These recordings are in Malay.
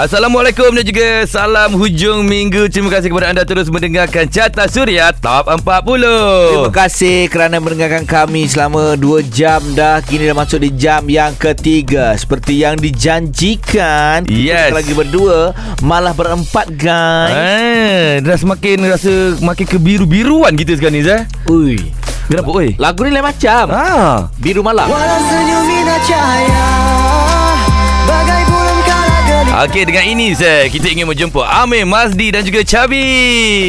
Assalamualaikum dan juga salam hujung minggu. Terima kasih kepada anda terus mendengarkan Carta Suria Top 40. Terima kasih kerana mendengarkan kami selama 2 jam dah. Kini dah masuk di jam yang ketiga. Seperti yang dijanjikan. Yes. Kita lagi berdua. Malah berempat guys. Ah, dah semakin rasa makin kebiru-biruan kita sekarang ni Zah. Ui. Kenapa oi? Lagu ni lain macam. Ah. Biru malam. Walau senyum cahaya Okey, dengan ini saya kita ingin menjemput Amir Mazdi dan juga Chabi.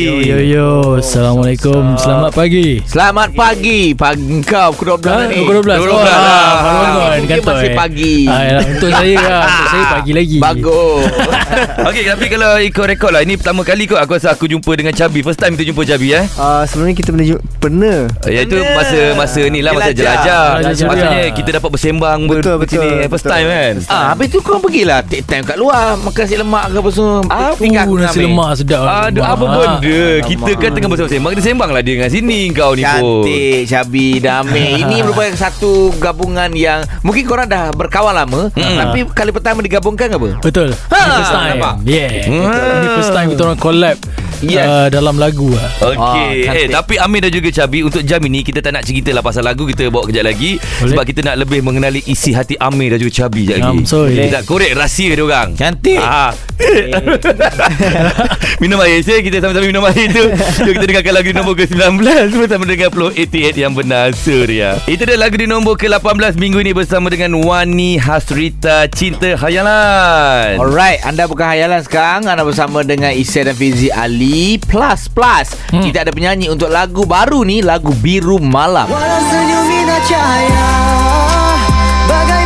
Yo yo yo Assalamualaikum Selamat pagi Selamat pagi. Pagi kau pukul 12 Ah, ni. Pukul 12 12 Oh, lah. ah, bangun kantor masih eh. pagi. ah, yalah, Untuk saya lah Untuk saya pagi lagi Bagus. Okey, tapi kalau ikut rekod lah Ini pertama kali kot aku rasa aku jumpa dengan Chabi First time kita jumpa Chabi eh Uh, sebelum ni kita pernah pernah Iaitu Benar. masa-masa ni lah Masa Jelajah. jelajah Jelajah. Maksudnya kita dapat bersembang ber- Betul, ber- betul, sini First betul. time kan Ah, habis tu kau pergilah take time kat luar makan nasi lemak ke apa semua. Ah, tinggal Uh, nasi lemak sedap Aduh apa Ah. benda Kita kan tengah bersembang Kita sembang lah dia dengan sini Kau ni pun Cantik Syabi Damai Ini merupakan satu gabungan yang Mungkin korang dah berkawan lama Hmm. Tapi kali pertama digabungkan ke apa? Betul Ha, Ini first time nampak? Yeah Hmm. Ini first time kita orang collab Yes. uh, Dalam lagu lah Okey, Ah, eh tapi Amir dan juga Cabi untuk jam ini kita tak nak cerita lah pasal lagu kita bawa kejap lagi Boleh. sebab kita nak lebih mengenali isi hati Amir dan juga Cabi kejap lagi. Sorry. Kita nak korek rahsia dia orang. Cantik. Ah. minum air saya Kita sama-sama minum air tu. Jom kita dengarkan lagu di nombor ke-19 Bersama dengan Flow 88 yang benar Surya. Itu dia lagu di nombor ke-18 Minggu ini bersama dengan Wani Hasrita Cinta Hayalan Alright, anda bukan hayalan sekarang. Anda bersama dengan Isya dan Fizi Ali Plus Plus. Hmm. Kita ada penyanyi untuk lagu baru ni Lagu Biru Malam. Walau senyum minat cahaya. Bagai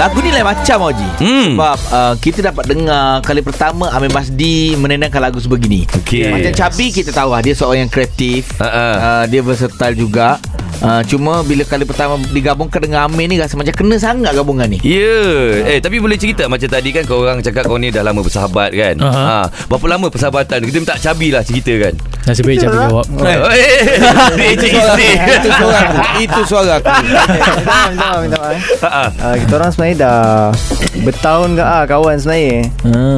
Lagu ni lain macam Oji Hmm. Sebab uh, kita dapat dengar Kali pertama Amir Masdi Menenangkan lagu sebegini Okey. Macam Cabi kita tahu lah Dia seorang yang kreatif Ha-ha. uh, Dia versatile juga uh, Cuma bila kali pertama Digabungkan dengan Amir ni Rasa macam kena sangat gabungan ni Ya yeah. Eh tapi boleh cerita Macam tadi kan Kau orang cakap kau ni dah lama bersahabat kan Aha. ha. Berapa lama persahabatan Kita minta Cabi lah cerita kan Nasib baik Cabi jawab Eh, eh, Itu suara aku Itu suara aku Minta maaf, minta maaf, eh. Ha-ha. Uh, kita orang sebenarnya dah bertahun ke ah kawan sebenarnya.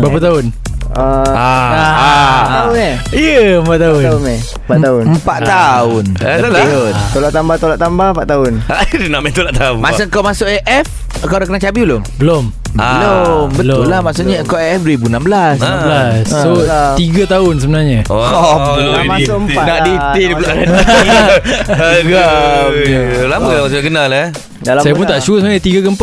Berapa tahun? Uh, Ah. Ah. tahun eh? Ya 4 tahun Tahun eh? Empat tahun. Empat tahun Eh. Tahun. Tolak tambah, tolak tambah empat tahun. Dia nak main tolak tahu Masa kau masuk AF Kau dah kenal Cabi belum? Belum Ah, belum Betul belum. lah Maksudnya kau AF 2016 Ah. 16 So Ah. 3 tahun sebenarnya Oh, Kau Dah masuk empat Nak lah. detail pula. Lama dah masa kenal eh Dah lama Saya pun dah. tak sure sebenarnya 3 ke 4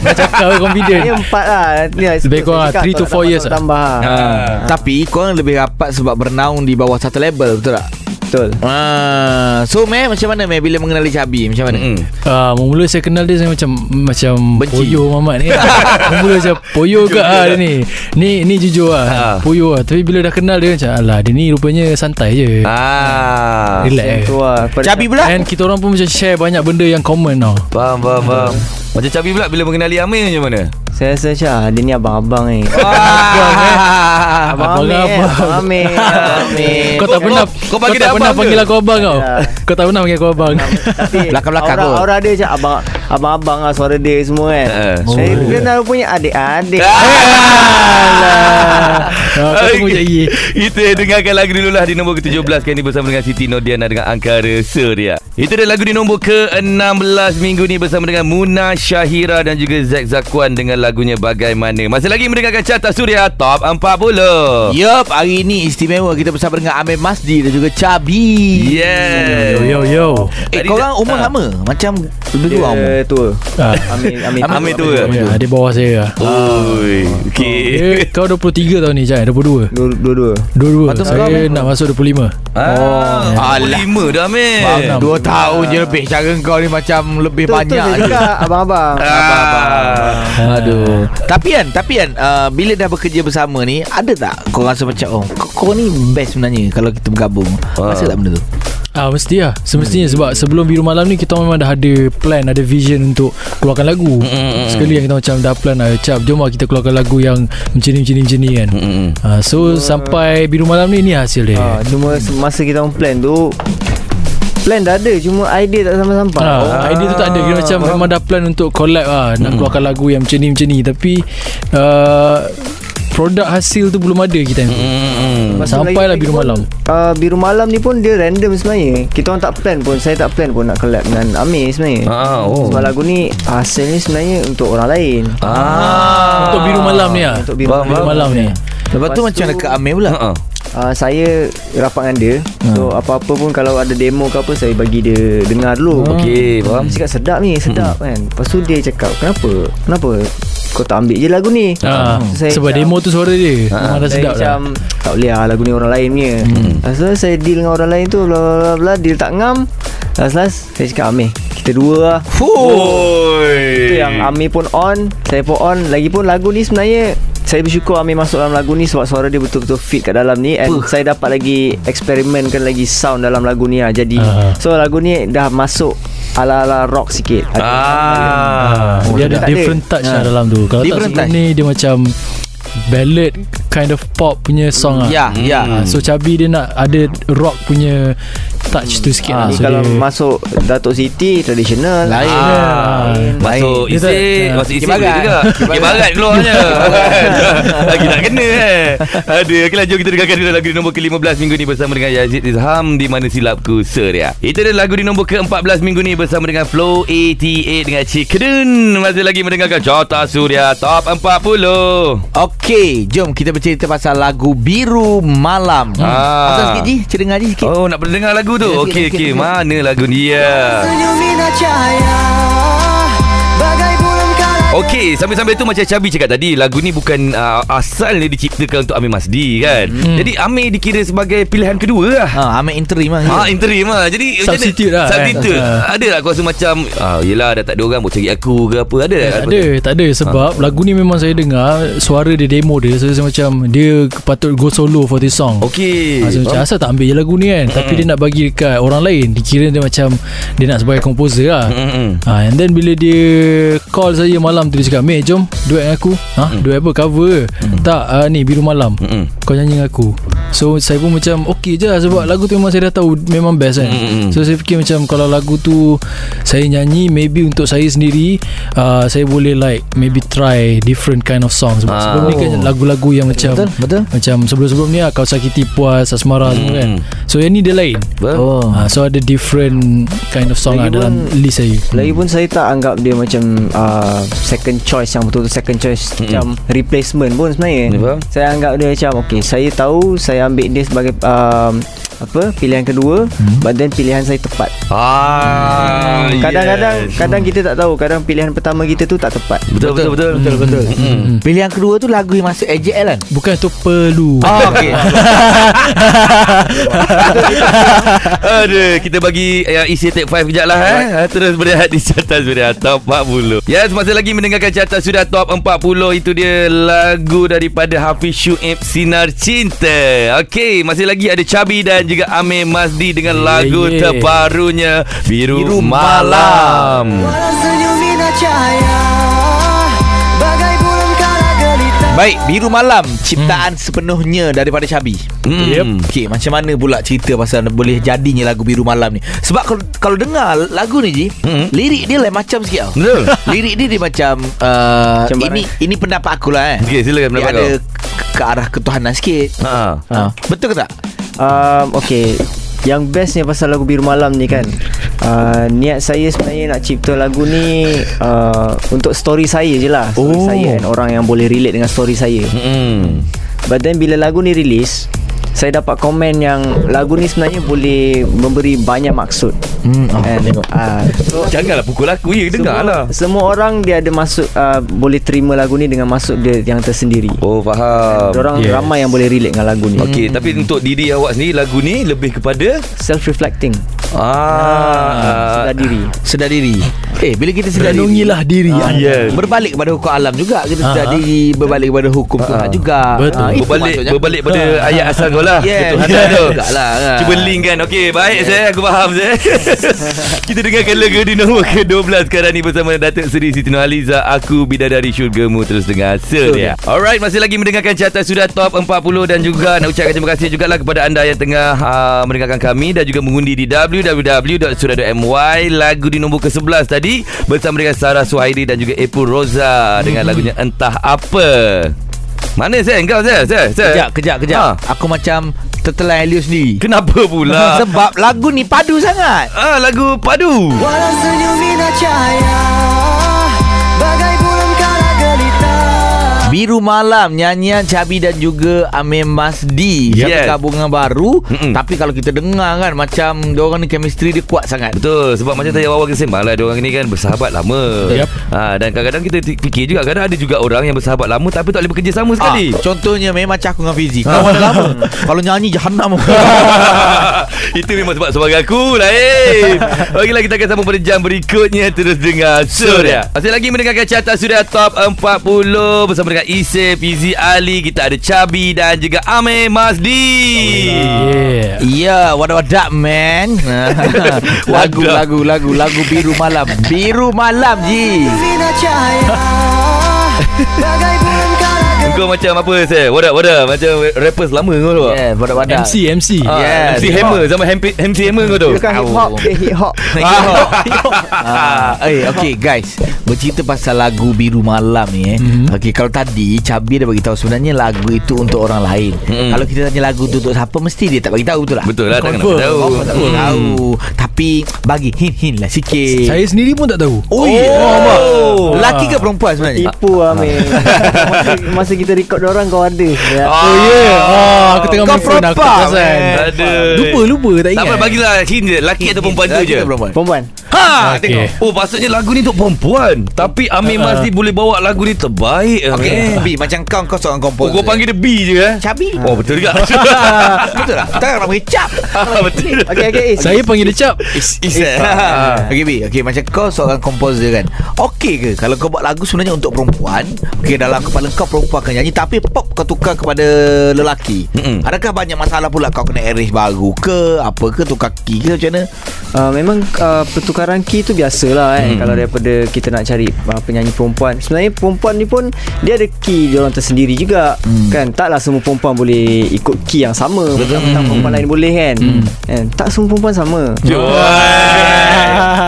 Nak cakap confident Ni empat lah. Ni lah, Lebih kurang saya cakap, three to tolak four tambah, years tolak lah. Tambah lah. Ah. Tapi korang lebih rapat Sebab bernaung di bawah satu label Betul tak? Betul. Ah, so Meh macam mana Meh bila mengenali Cabi macam mana? Mm-mm. Ah, mula saya kenal dia saya macam macam Benci. poyo mamat ni. mula macam poyo ke ah dia ni. Ni ni jujur Ha. ah. Poyo ah. Tapi bila dah kenal dia macam alah dia ni rupanya santai je. Ah. Relax. eh. Tu lah. Cabi pula? And kita orang pun macam share banyak benda yang common tau. Faham, faham, faham. Macam Cabi pula bila mengenali Amir macam mana? Saya rasa macam ah, dia ni abang-abang ni. Ah, Abang Amir. abang. Abang Amir. Abang Amir. Kau tak kau- pernah kau panggil dia tak pernah panggil aku abang kau. Ya. Kau tak pernah panggil aku abang. Belakang-belakang kot. aura dia macam abang abang-abang lah suara dia semua kan. Eh. Saya Oh. kenal punya adik-adik. Ah, kau tunggu je ye. Kita dengarkan lagu dulu lah Di nombor ke-17 Kali ni bersama dengan Siti Nodiana Dengan Angkara Surya Itu dia lagu di nombor ke-16 Minggu ni bersama dengan Muna Syahira Dan juga Zack Zakwan Dengan lagunya Bagaimana Masih lagi mendengarkan Carta Surya Top 40 Yup, hari ini istimewa kita bersama dengan Amir Masdi dan juga Cabi. Yeah Yo yo yo. Eh, Tadi korang umur ah. sama? Macam lebih tua umur. Dia tua. Amin amin. Amir tua. Ya, dia bawah saya lah. Oi, okay. Eh, kau 23 tahun ni Jai 22 Dua- Dua-dua. 22 Patut Saya kau, nak masuk 25 Ah, Alah. 25 dah Amir Faham. Dua tahun je lebih Cara kau ni macam lebih Tu tu banyak saya je. cakap abang-abang. Ah. Aduh. Tapi kan, tapi kan uh, bila dah bekerja bersama ni, ada tak kau rasa macam oh, kau, kau ni best sebenarnya kalau kita bergabung. Ah. Rasa tak benda tu? Ah mesti lah Semestinya sebab sebelum Biru Malam ni Kita memang dah ada plan Ada vision untuk Keluarkan lagu Mm-mm. Sekali yang kita macam Dah plan lah Cap jom lah kita keluarkan lagu yang Macam ni macam ni macam ni kan Mm-mm. ah, So sampai Biru Malam ni Ni hasil dia Ha, cuma masa kita orang plan tu Plan dah ada Cuma idea tak sampai-sampai Ah, idea tu tak ada Kira macam memang dah plan untuk collab lah Nak keluarkan lagu yang macam ni macam ni Tapi uh, produk hasil tu belum ada kita tu. Hmm. Lepas tu Sampailah lagi- Biru pun, Malam. uh, Biru Malam ni pun dia random sebenarnya Kita orang tak plan pun Saya tak plan pun nak collab dengan Amir sebenarnya Ah, oh. Sebab lagu ni Hasil ni sebenarnya untuk orang lain Ah. Untuk Biru Malam ni ah. Untuk Biru Biru faham. Malam ni. Lepas tu Lepas macam tu- dekat Amir pula Ha. Uh, Saya rapat dengan dia. So Hmm. apa-apa pun Kalau ada demo ke apa Saya bagi dia dengar dulu. Okey, faham. Dia cakap sedap ni Sedap kan? Lepas tu dia cakap Kenapa? Kenapa Kau tak ambil je lagu ni? So, saya sebab macam- demo tu suara dia. Dah saya sedap macam dah. Tak boleh lah lagu ni orang lain punya. Hmm. Lepas tu saya deal dengan orang lain tu Bla bla bla Deal tak ngam. Last-last Saya cakap Amir Kita dua lah. Oi. Itu yang Amir pun on Saya pun on. Lagipun lagu ni sebenarnya saya bersyukur Amir masuk dalam lagu ni Sebab suara dia betul-betul fit kat dalam ni And Puh. saya dapat lagi Eksperimenkan lagi sound dalam lagu ni lah Jadi Ah. So lagu ni dah masuk Ala-ala rock sikit Ada- Ah. Oh, dia tak ada ada. different touch lah Ha. dalam tu. Kalau tak Different sebelum touch. ni dia macam ballad kind of pop punya song lah. Ya ya. Ah, so Cabi dia nak ada rock punya touch tu sikit Ah, lah. So kalau dia, masuk Datuk Siti Tradisional Lain. Ah. Lain. Masuk Dia isi tak- ah, Masuk isi boleh juga. Kibarat. Keluarnya Lagi tak kena eh. Ada. Okeylah jom kita dengarkan dulu Lagu di nombor ke-15 minggu ni Bersama dengan Yazid Izham. Di mana silapku Surya Itu adalah lagu di nombor ke-14 minggu ni Bersama dengan Flow 88 Dengan Cik Kedun Masih lagi mendengarkan Jota Surya Top 40 Okey Jom kita bercerita pasal lagu Biru Malam. Ah. Pasal sikit Ji. Cerita dengar Ji sikit. Oh nak pernah dengar lagu tu? Ya, Okey okey. sikit. Mana lagu ni ya Senyum bina cahaya Bagai Okey, sambil-sambil tu macam Cabi cakap tadi, lagu ni bukan uh, asalnya diciptakan untuk Amir Masdi kan. Hmm. Jadi Amir dikira sebagai pilihan kedua lah. Ha, Amir interim lah Ha, interim lah. Jadi? Substitute lah, Substitute. kan? Ada tak kau rasa macam ah yelah dah tak ada orang mau cari aku ke apa? Ada tak? tak ada Tak ada Sebab lagu ni memang saya dengar Suara dia demo dia So saya macam Dia patut go solo for this song Okey. Ha, so macam asal tak ambil je lagu ni kan Tapi dia nak bagi dekat orang lain Dikira dia macam Dia nak sebagai komposer lah Hmm. ha, And then bila dia Call saya malam tu Dia cakap Mate jom Duet dengan aku. Ha? Duet apa? Cover. Tak uh, ni Biru Malam. Mm-mm. Kau nyanyi dengan aku. So saya pun macam Okay je lah Sebab lagu tu memang saya dah tahu Memang best kan. Mm-mm. So saya fikir macam Kalau lagu tu Saya nyanyi Maybe untuk saya sendiri uh, Saya boleh like Maybe try Different kind of songs. Sebab Ah. sebelum ni kan Lagu-lagu yang macam Betul betul. Macam sebelum-sebelum ni lah Kau sakiti puas Asmara semua kan So yang ni dia lain Apa? Oh Ha, so ada different kind of song lah Lagipun- dalam list saya. Lagipun saya tak anggap dia macam uh, second choice yang betul-betul second choice Mm-mm. macam replacement pun sebenarnya. Ya, faham. Saya anggap dia macam okay, saya tahu saya ambil dia sebagai um, apa pilihan kedua Hmm. but then pilihan saya tepat. Ah. Kadang-kadang yes. kadang kita tak tahu, kadang pilihan pertama kita tu tak tepat. betul betul betul. Betul betul. Hmm. Pilihan kedua tu lagu yang masuk AJL kan Bukan tu perlu. Oh okey Aduh, kita bagi uh, isi take 5 kejap lah eh. Terus berehat di Carta Suria Top 40. Yes, masih lagi mendengarkan Carta Suria Top 40. Itu dia lagu daripada Hafiz Syuib Sinar Cinta. Okey, masih lagi ada Chabi dan juga Amir Masdi dengan Yeah, lagu yeah. terbarunya Biru, Biru Malam. Walau senyum bina cahaya Bagai bulan kala gelita Baik Biru Malam Ciptaan sepenuhnya Daripada Cabi Hmm. Yep. Okey, macam mana pula cerita pasal boleh jadinya lagu Biru Malam ni? Sebab kalau kalau dengar lagu ni Ji, Hmm. lirik dia lain macam sikit tau. Betul. lirik dia dia macam uh, Macam ini ini pendapat aku lah eh. Okey, silakan Dia pendapat ada kau. ke, ke arah ketuhanan sikit. Ha. Ha. Betul ke tak? Um, okay Yang bestnya pasal lagu Biru Malam ni kan uh, Niat saya sebenarnya nak cipta lagu ni uh, Untuk story saya je lah Story Oh. saya kan Orang yang boleh relate dengan story saya Hmm. But then bila lagu ni release saya dapat komen yang lagu ni sebenarnya boleh memberi banyak maksud. Hmm, oh, And, tengok. uh, so, Janganlah pukul aku Ya dengar semua, lah semua orang dia ada maksud uh, boleh terima lagu ni dengan maksud dia yang tersendiri. Oh faham Orang yes. ramai yang boleh relate dengan lagu ni. Okey, tapi untuk diri awak sendiri lagu ni lebih kepada Self reflecting. ah, Sedar diri. Sedar diri. Eh, bila kita sedar diri, Renungilah diri Ah, anda. yes. Berbalik kepada hukum alam juga Kita sedar Ah. diri Berbalik kepada hukum Tuhan juga Betul. Ah, berbalik maksudnya. berbalik pada ayat asal kau lah. Yes, Ketuhanan yes. tu. Jugalah, kan. Cuba link kan. Okey, baik saya aku faham saya. Kita dengarkan lagu di nombor ke-12 sekarang ni bersama Datuk Seri Siti Nurhaliza. Aku Bidadari Syurgamu terus dengar Seria. Alright, masih lagi mendengarkan carta sudah top 40 dan juga nak ucapkan terima kasih jugalah kepada anda yang tengah uh, mendengarkan kami dan juga mengundi di www.surat.my lagu di nombor ke-11 tadi bersama dengan Sarah Suhairi dan juga Epul Roza dengan lagunya Entah Apa. Mana Sel? Kau Sel? Sel? Sel? Kejap, kejap, kejap. Ha. Aku macam tertelan Elio sendiri. Kenapa pula? Sebab lagu ni padu sangat. ah, lagu padu. Walau senyum cahaya Biru Malam nyanyian Cabi dan juga Amir Masdi. Yes. Satu gabungan baru Mm-mm. tapi kalau kita dengar kan macam diorang ni chemistry dia kuat sangat. Betul Sebab macam tadi awal kita sembang lah Diorang ni kan bersahabat lama Yap. ha, Dan kadang-kadang kita fikir juga Kadang ada juga orang yang bersahabat lama Tapi tak boleh bekerja sama sekali Ah, contohnya memang macam aku dengan Fizi. Kawan lama. Kalau nyanyi jahanam. Itu memang sebab suara aku lain Okeylah kita akan sambung pada jam berikutnya Terus dengar Suria Masih lagi mendengarkan carta Suria Top 40 Bersama dengan Ise, Fizi Ali Kita ada Chabi dan juga Amir Masdi Yeah Ya, wadah-wadah man. lagu, Wadah. lagu, lagu, lagu biru malam. Biru malam ji. Bagai Kau macam apa saya? Wadah wadah macam rappers lama kau tu. Yeah, wadah-wadah. MC MC Ah, Yes. MC Hammer sama MC MC Hammer kau tu. Dia kan hip hop Dia hip hop Ah, eh, okay guys Bercerita pasal lagu Biru Malam ni eh. Mhm. Mm-hmm. Okay, kalau tadi Cabi dah bagi tahu sebenarnya lagu itu untuk orang lain. Mhm. Kalau kita tanya lagu tu untuk siapa mesti dia tak bagi tahu betul tak? Betul lah takkan nak Confirm. tahu. Oh, tak Hmm. tahu. Tapi bagi hint-hint lah sikit. Saya sendiri pun tak tahu Oh, yeah. Oh. Lelaki ke perempuan sebenarnya? Tipu lah Amir masa, masa kita record orang kau ada ya. Ah, Oh yeah oh, Aku tengah Kau main phone aku perasan man. Aduh. Lupa lupa tak Tak ingat apa bagilah hint je Lelaki atau perempuan tu je perempuan? Perempuan Ha Okey. tengok Oh maksudnya lagu ni untuk perempuan Tapi Amir Ah. Masdi boleh bawa lagu ni terbaik Okay, eh. B macam kau kau seorang Oh komposer. kau panggil dia B je eh Cabi. Oh betul juga betul tak? Tak nak panggil cap. Betul Okay okay Saya panggil dia cap Is, is Okay B Okay macam kau seorang komposer kan Okay ke Kalau kau buat lagu sebenarnya untuk perempuan Okay dalam kepala kau perempuan akan nyanyi Tapi pop kau tukar kepada lelaki. Mm-mm. Adakah banyak masalah pula Kau kena arrange baru ke? Apa ke Tukar key ke macam mana? Uh, Memang uh, pertukaran key tu biasalah kan Hmm. Kalau daripada kita nak cari uh, penyanyi perempuan. Sebenarnya perempuan ni pun Dia ada key dia orang tersendiri juga Hmm. Kan? Taklah semua perempuan boleh ikut key yang sama. Betul. Perempuan lain boleh kan? Kan? Tak semua perempuan sama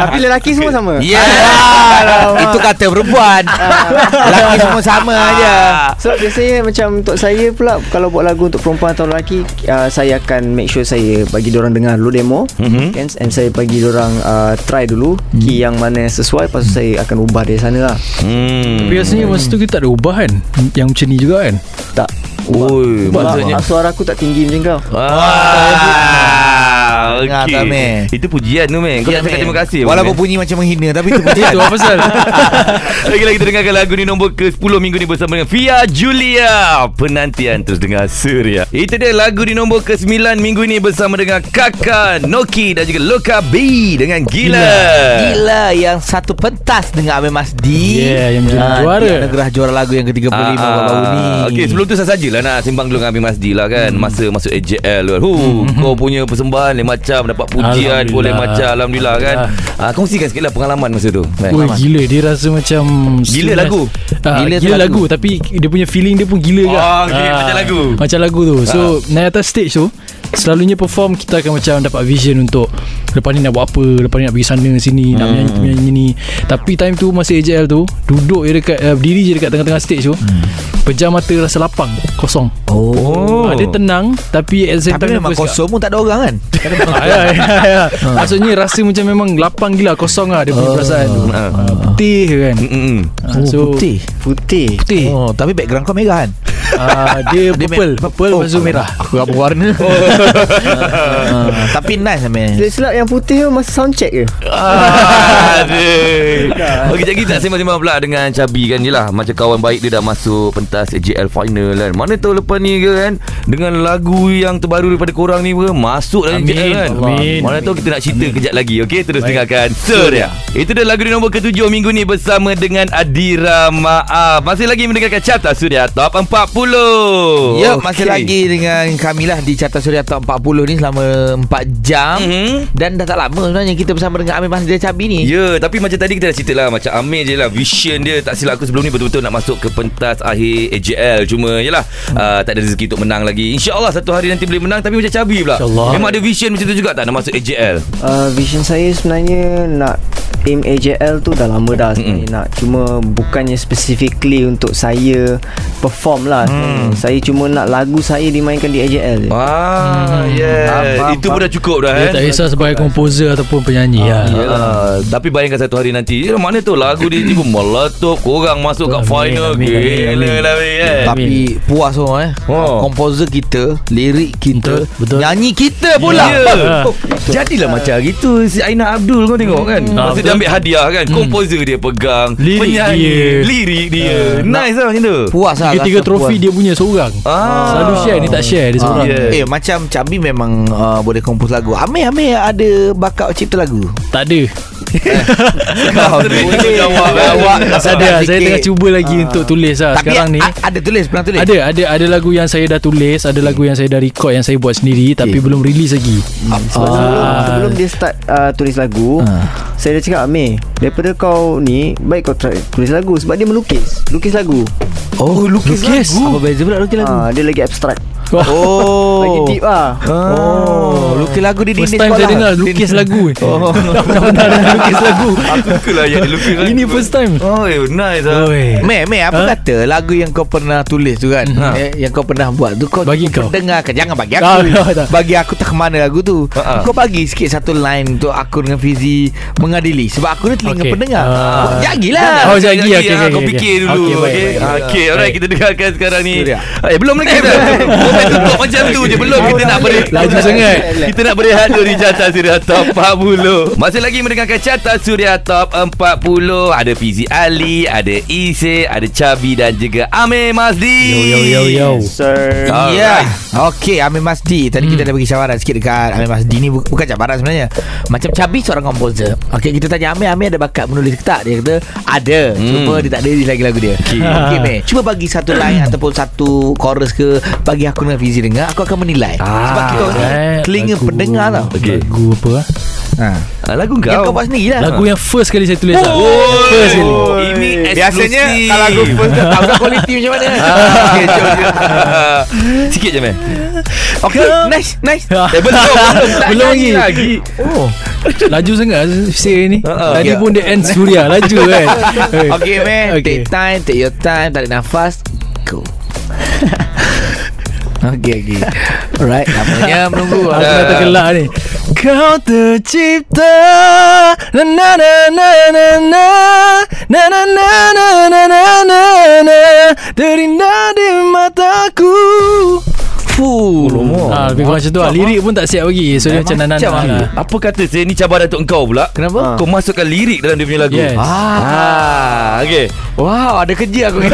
Tapi lelaki semua sama? Ya. Itu kata perempuan. Lelaki semua sama aja. So biasanya macam untuk saya pula Kalau buat lagu untuk perempuan atau lelaki uh, Saya akan make sure saya bagi orang dengar dulu demo. Mhm. kan? And saya bagi orang uh, try dulu Key yang mana yang sesuai Lepas tu saya akan ubah dari sana lah. Hmm. Biasanya masa tu kita tak ada ubah kan? Yang macam ni juga kan? Tak. Oi, Sebab maksudnya? suara aku tak tinggi macam kau. Ah, Dengar okey. tak, Meh? Itu pujian tu, Meh. Kau Ya, tak cakap man. terima kasih. Walaupun bunyi macam menghina Tapi itu pujian Itu apa pasal Okeylah kita dengarkan lagu ni nombor ke-10 minggu ni bersama dengan Via Julia. Penantian terus dengar Surya. Itu dia lagu di nombor ke-9 minggu ni bersama dengan Kaka, Noki dan juga Loka B dengan Gila. Gila yang satu pentas dengan Amir Masdi Yeah, yang menjadi Ah, juara. Dia anugerah juara lagu yang ke-35 Ah, baru-baru ni Okey sebelum tu saya sajalah nak sembang dulu dengan Abi Masdi lah kan Hmm. Masa masuk AJL kan Hu, Kau punya persembahan lain macam Dapat pujian Alhamdulillah. macam Alhamdulillah kan ah, Kongsikan sikit lah pengalaman masa tu. Oi gila Dia rasa macam Gila lagu? ah, Gila Gila, lagu. lagu. Tapi dia punya feeling dia pun gila Oh, kan okey, macam lagu. Macam lagu tu So naik atas stage tu Selalunya perform Kita akan macam dapat vision untuk Lepas ni nak buat apa Lepas ni nak pergi sana sini Nak menyanyi, menyanyi ni. Tapi time tu Masa AJL tu Duduk je dekat uh, Berdiri je dekat tengah-tengah stage tu Pejam mata rasa lapang Kosong. Oh. Ah, Dia tenang Tapi at the same Tapi time memang dia kosong pun tak ada orang kan? Ah, ya, ya, ya. Maksudnya rasa macam memang lapang gila Kosong lah dia punya perasaan. Tu Ah. Ah, Putih kan? Mm-mm. Ah, Oh So putih Putih. Putih. Oh tapi background kau merah kan Ah, Dia Dia purple Purple Oh, tu merah Aku apa warna Ah, Tapi nice Amir Silap yang putih tu Masa soundcheck ke Aduh. Okey, jadi kita nak sembang-sembang pula dengan Cabi kan je lah. Macam kawan baik dia dah masuk pentas AJL final kan. Mana tahu lepas ni ke kan dengan lagu yang terbaru daripada korang ni ke masuk dalam Amin. AJL kan. Amin. Mana tahu kita nak cerita kejap lagi. Okey, terus dengarkan Surya. Itu dia lagu di nombor ketujuh minggu ni bersama dengan Adira Maaf. Masih lagi mendengarkan Carta Surya Top 40. Ya, masih lagi dengan kami lah di Carta Suria Top 40 ni selama 4 jam. Mhm. Dan dah tak lama sebenarnya kita bersama dengan Amir Masdi Cabi ni. Ya, tapi macam tadi kita dah cerita lah Macam Amir je lah Vision dia Tak silap aku sebelum ni Betul-betul nak masuk ke pentas Akhir AJL Cuma yelah uh, Tak ada rezeki untuk menang lagi. InsyaAllah satu hari nanti boleh menang Tapi macam Cabi pula. InsyaAllah. Memang ada vision macam tu juga tak Nak masuk AJL uh, Vision saya sebenarnya Nak aim AJL tu dah lama dah sebenarnya nak. Cuma bukannya specifically untuk saya perform lah mm. saya cuma nak lagu saya dimainkan di AJL je. Ah, yeah. Faham, faham, Itu pun dah cukup dah Dia eh. tak kisah sebagai komposer ataupun penyanyi ya. Ah, tapi bayangkan satu hari nanti eh, Mana tu lagu dia tiba meletup Korang masuk kat final. Gila lah. Tapi puas semua eh. Oh. Komposer kita Lirik kita Betul. Nyanyi kita pula. Ya. Oh, Jadilah macam gitu Si Aina Abdul kau tengok kan? Ah, Masa dia ambil hadiah kan Komposer dia pegang Lirik Penyanyi dia. Lirik dia. Nice lah macam tu. Puas lah Tiga-tiga trofi puas. dia punya seorang Ah. Selalu share Ni tak share Dia seorang yeah. Eh macam Cabi memang uh, Boleh kompos lagu Amir Amir ada Bakat cipta lagu Tak ada Kau Sering boleh jawab, eh. Tak ada Saya tengah cuba lagi Untuk tulis lah Tapi Sekarang ni. Ada tulis? Pernah tulis? Ada ada ada lagu yang saya dah tulis, ada lagu yang saya dah record yang saya buat sendiri tapi belum release lagi. sebelum, Ah. sebelum dia start uh, tulis lagu saya dah cakap Amir daripada kau ni baik kau try tulis lagu. Sebab dia melukis lukis lagu. Oh lukis, Lukis? lagu. Apa beza pula lukis lagu? Ah, dia lagi abstrak Oh lagi deep lah Oh Lukis lagu di First dinding time saya sekolah. dengar lukis lagu. Oh. Tak pernah dengar lukis lagu. Aku suka lah yang lukis lagu. Ini first time. Oh eh, nice lah Oi. Meh, Meh, apa Ha? kata lagu yang kau pernah tulis tu kan? Ha. Eh, yang kau pernah buat tu kau Bagi kau. dengarkan. Jangan bagi aku. tak. Bagi aku tak mana lagu tu. Kau bagi sikit satu line untuk aku dengan Fizi mengadili sebab aku ni telinga Okey. pendengar. Ah. Jagilah. Oh, jagi, Lagi, okey, ah, okey, Kau fikir dulu Okey, baik, Okey baik, baik. Okey alright. Kita dengarkan sekarang ni. Eh belum lagi dah Komen tutup macam tu je Belum kita nak beri Laju sangat. Kita nak berehat dulu Di Carta Suria Top 40 Masih lagi mendengarkan Carta Suria Top 40 Ada Fizi Ali Ada Ise Ada Chabi Dan juga Amir Mazdi Yo yo yo yo. sir Alright. Ya. Okey, Amir Masdi. Tadi kita dah bagi cabaran sikit dekat Amir Masdi ni bu- bukan cabaran sebenarnya. Macam Cabi seorang komposer. Okey, kita tanya Amir, Amir ada bakat menulis ke tak? Dia kata ada. Hmm. Cuma dia tak ada lagi lagu dia. Okey, okay, Meh. Cuba bagi satu line ataupun satu chorus ke bagi aku dengan Fizi dengar, aku akan menilai. Ah, Sebab kita ni Eh, telinga lagu- pendengar tau. Okey. Lagu apa ah? Ha. Ah, Lagu kau Yang kau buat sendiri lah. Lagu yang first kali saya tulis lah. Oh, First kali. Ini eksklusif Biasanya kalau lagu first dah tahu dah kualiti macam mana. Okay, jom, jom. Sikit je man Okey, nice, nice. Eh belum Belum tak Belum nyanyi lagi. Oh. Laju sangat saya ni. Ha, Tadi ya. pun dia end suria laju kan. Okay man Okay. Take time Take your time Tarik nafas Go Okay okay Alright Namanya menunggu. Aku dah tergelak ni. Kau tercipta. Na na na na na na. Na na na na na na na na. Terindah di mataku Fuh Ah, lebih kurang macam tu lah Lirik pun tak siap lagi So dia Eh, macam nanan lah Apa kata saya ni cabaran untuk engkau pula Kenapa? Kau masukkan lirik dalam dia punya lagu Yes. Ah, ah Okay Wow ada kerja aku ni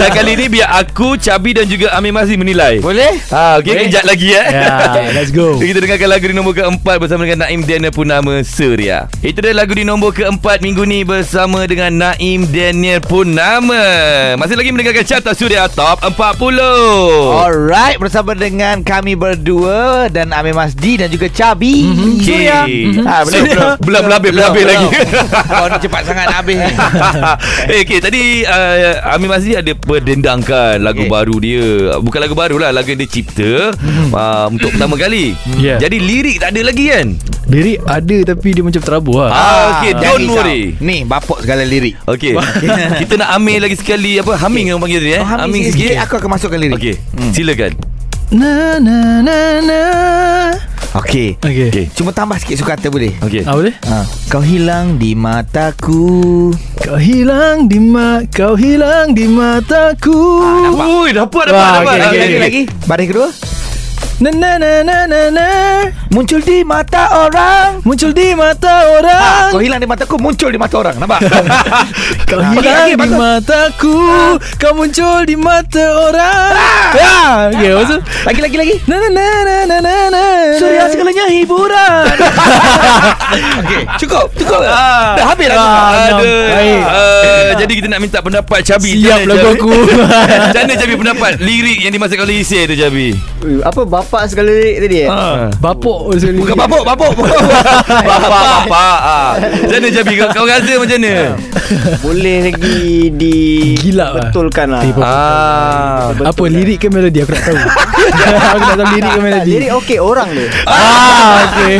Dan kali ni biar aku Cabi dan juga Amir Mazli menilai Boleh? Ah, okay, Boleh. kejap lagi eh. Ya, let's go. Kita dengarkan lagu di nombor keempat bersama dengan Naim Daniel Purnama Surya. Itu dia lagu di nombor keempat minggu ni bersama dengan Naim Daniel Purnama. Masih lagi mendengarkan Carta Surya Top 40. Alright Bersama dengan kami berdua Dan Amir Masdi Dan juga Cabi mm-hmm. Surya Mhm. Ah, belum, Surya. belum. Belum, belum habis, belum habis lagi. Kau ni cepat sangat nak habis eh, okay, tadi uh, Amir Mazli ada berdendangkan lagu Okay. baru dia. Bukan lagu baru lah, lagu yang dia cipta uh, untuk pertama kali. Yeah. Jadi lirik tak ada lagi kan? Lirik ada tapi dia macam terabur lah Ah, okay, jangan don't risau. worry. Ni bapok segala lirik Okey. Kita nak ambil lagi sekali apa humming orang panggil tadi eh. Oh, Humming sikit. Aku akan masukkan lirik Okey. Silakan. Na na na na Okey Okay, Okey. Cuma tambah sikit sukata boleh Okey. Ah, boleh? ha. Kau hilang di mataku Kau hilang di ma Kau hilang di mataku nampak? Ui, dapat dapat Wah, dapat. okey, Lagi okey, lagi okey. lagi Baris kedua Na na na na na na Muncul di mata orang Muncul di mata ha, orang Kau hilang di mataku Muncul di mata orang Nampak? Kau hilang okey, di bagus. mataku Kau muncul di mata orang ah. Okay lepas tu Lagi lagi lagi Na na na na na na na Suria segalanya hiburan Okey Cukup Cukup Ah. Dah habis lagu Ah, Ada. enam. Baik. Uh, jadi kita nak minta pendapat Cabi. Siap lagu Cabi? aku Macam mana Cabi pendapat lirik yang dimasukkan oleh Isir tu Cabi? Apa bapak segala lirik tadi eh? Ha. Bapok sekali Bukan babuk Babuk Bapak bapak. Ah. Macam mana Cabi? Kau, kau rasa macam mana? Boleh lagi di Gila lah. Betulkan lah Ah. Betul Apa lirik ke melodi aku nak tahu Aku tak tahu lirik ke melodi lirik okey orang dia. Ah okay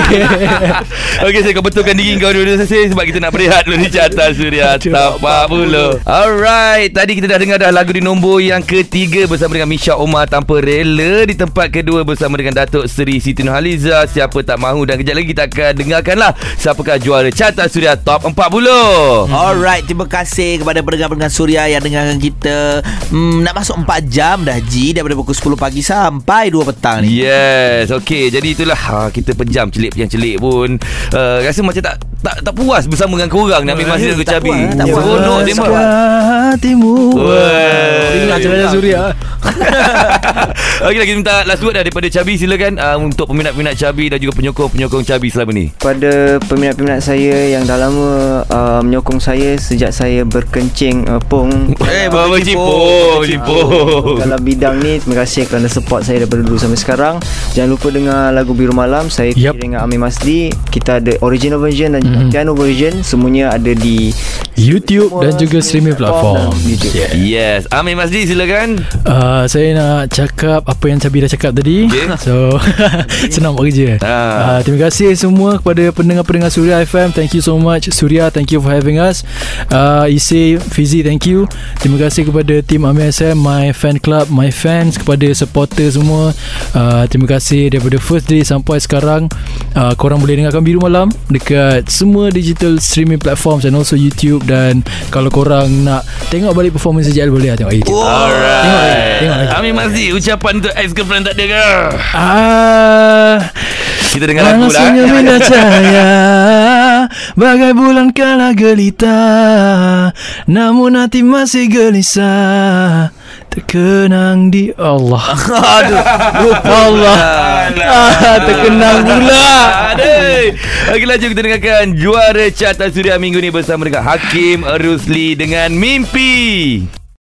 Okey saya kau betulkan diri kau dulu sebab kita nak berehat dulu di carta Suria tak apa pula. Alright, tadi kita dah dengar dah lagu di nombor yang ketiga bersama dengan Misha Omar tanpa rela di tempat kedua bersama dengan Datuk Seri Siti Nurhaliza siapa tak mahu dan kejap lagi kita akan dengarkanlah siapakah juara carta Suria top 40. Alright, terima kasih kepada pendengar-pendengar Suria yang dengarkan kita. Hmm, nak masuk 4 jam dah Ji daripada pukul 10 pagi sampai 2 petang ni. Yes, okey. Jadi itulah ha, kita pejam celik-pejam-celik pun. Uh, rasa macam tak tak tak puas bersama dengan korang nak ambil masa dengan tak Cabi. puas, tak puas. Seronok dia mah. Hatimu Wah. Ingat cerita Suria Okey lagi minta last word dah daripada Cabi silakan uh, untuk peminat-peminat Cabi dan juga penyokong-penyokong Cabi selama ni. Pada peminat-peminat saya yang dah lama uh, menyokong saya sejak saya berkencing uh, pong Eh, Bawa cipong, cipong. dalam bidang ni terima kasih kerana support saya daripada dulu sampai sekarang jangan lupa dengar lagu Biru Malam saya yep. dengan Amir Masdi kita ada original version dan Mhm. piano version semuanya ada di YouTube dan juga streaming platform yeah. Yes, Amir Masdi silakan. Uh, saya nak cakap apa yang Cabi dah cakap tadi. Okay. So senang buat kerja. Ah. Uh, terima kasih semua kepada pendengar-pendengar Suria FM. Thank you so much Suria. Thank you for having us. Uh, Isi, Fizi, thank you. Terima kasih kepada tim Amir SM, my fan club, my fans, kepada supporter semua. Uh, terima kasih daripada first day sampai sekarang. Uh, korang boleh dengarkan Biru Malam dekat semua digital streaming platforms and also YouTube dan kalau korang nak tengok balik performance SJL boleh lah tengok YouTube. Alright. Tengok lagi, tengok lagi. Amir Masdi, ucapan untuk ex-girlfriend tak ada ke? Ah, Kita dengar lagu lah. senyum indah cahaya Bagai bulan kala gelita Namun hati masih gelisah Terkenang di Allah. Aduh, lupa. Allah. Ah, Terkenang pula. Aduh. Okey laju kita dengarkan juara carta suria minggu ni bersama dengan Hakim Rusli dengan Mimpi.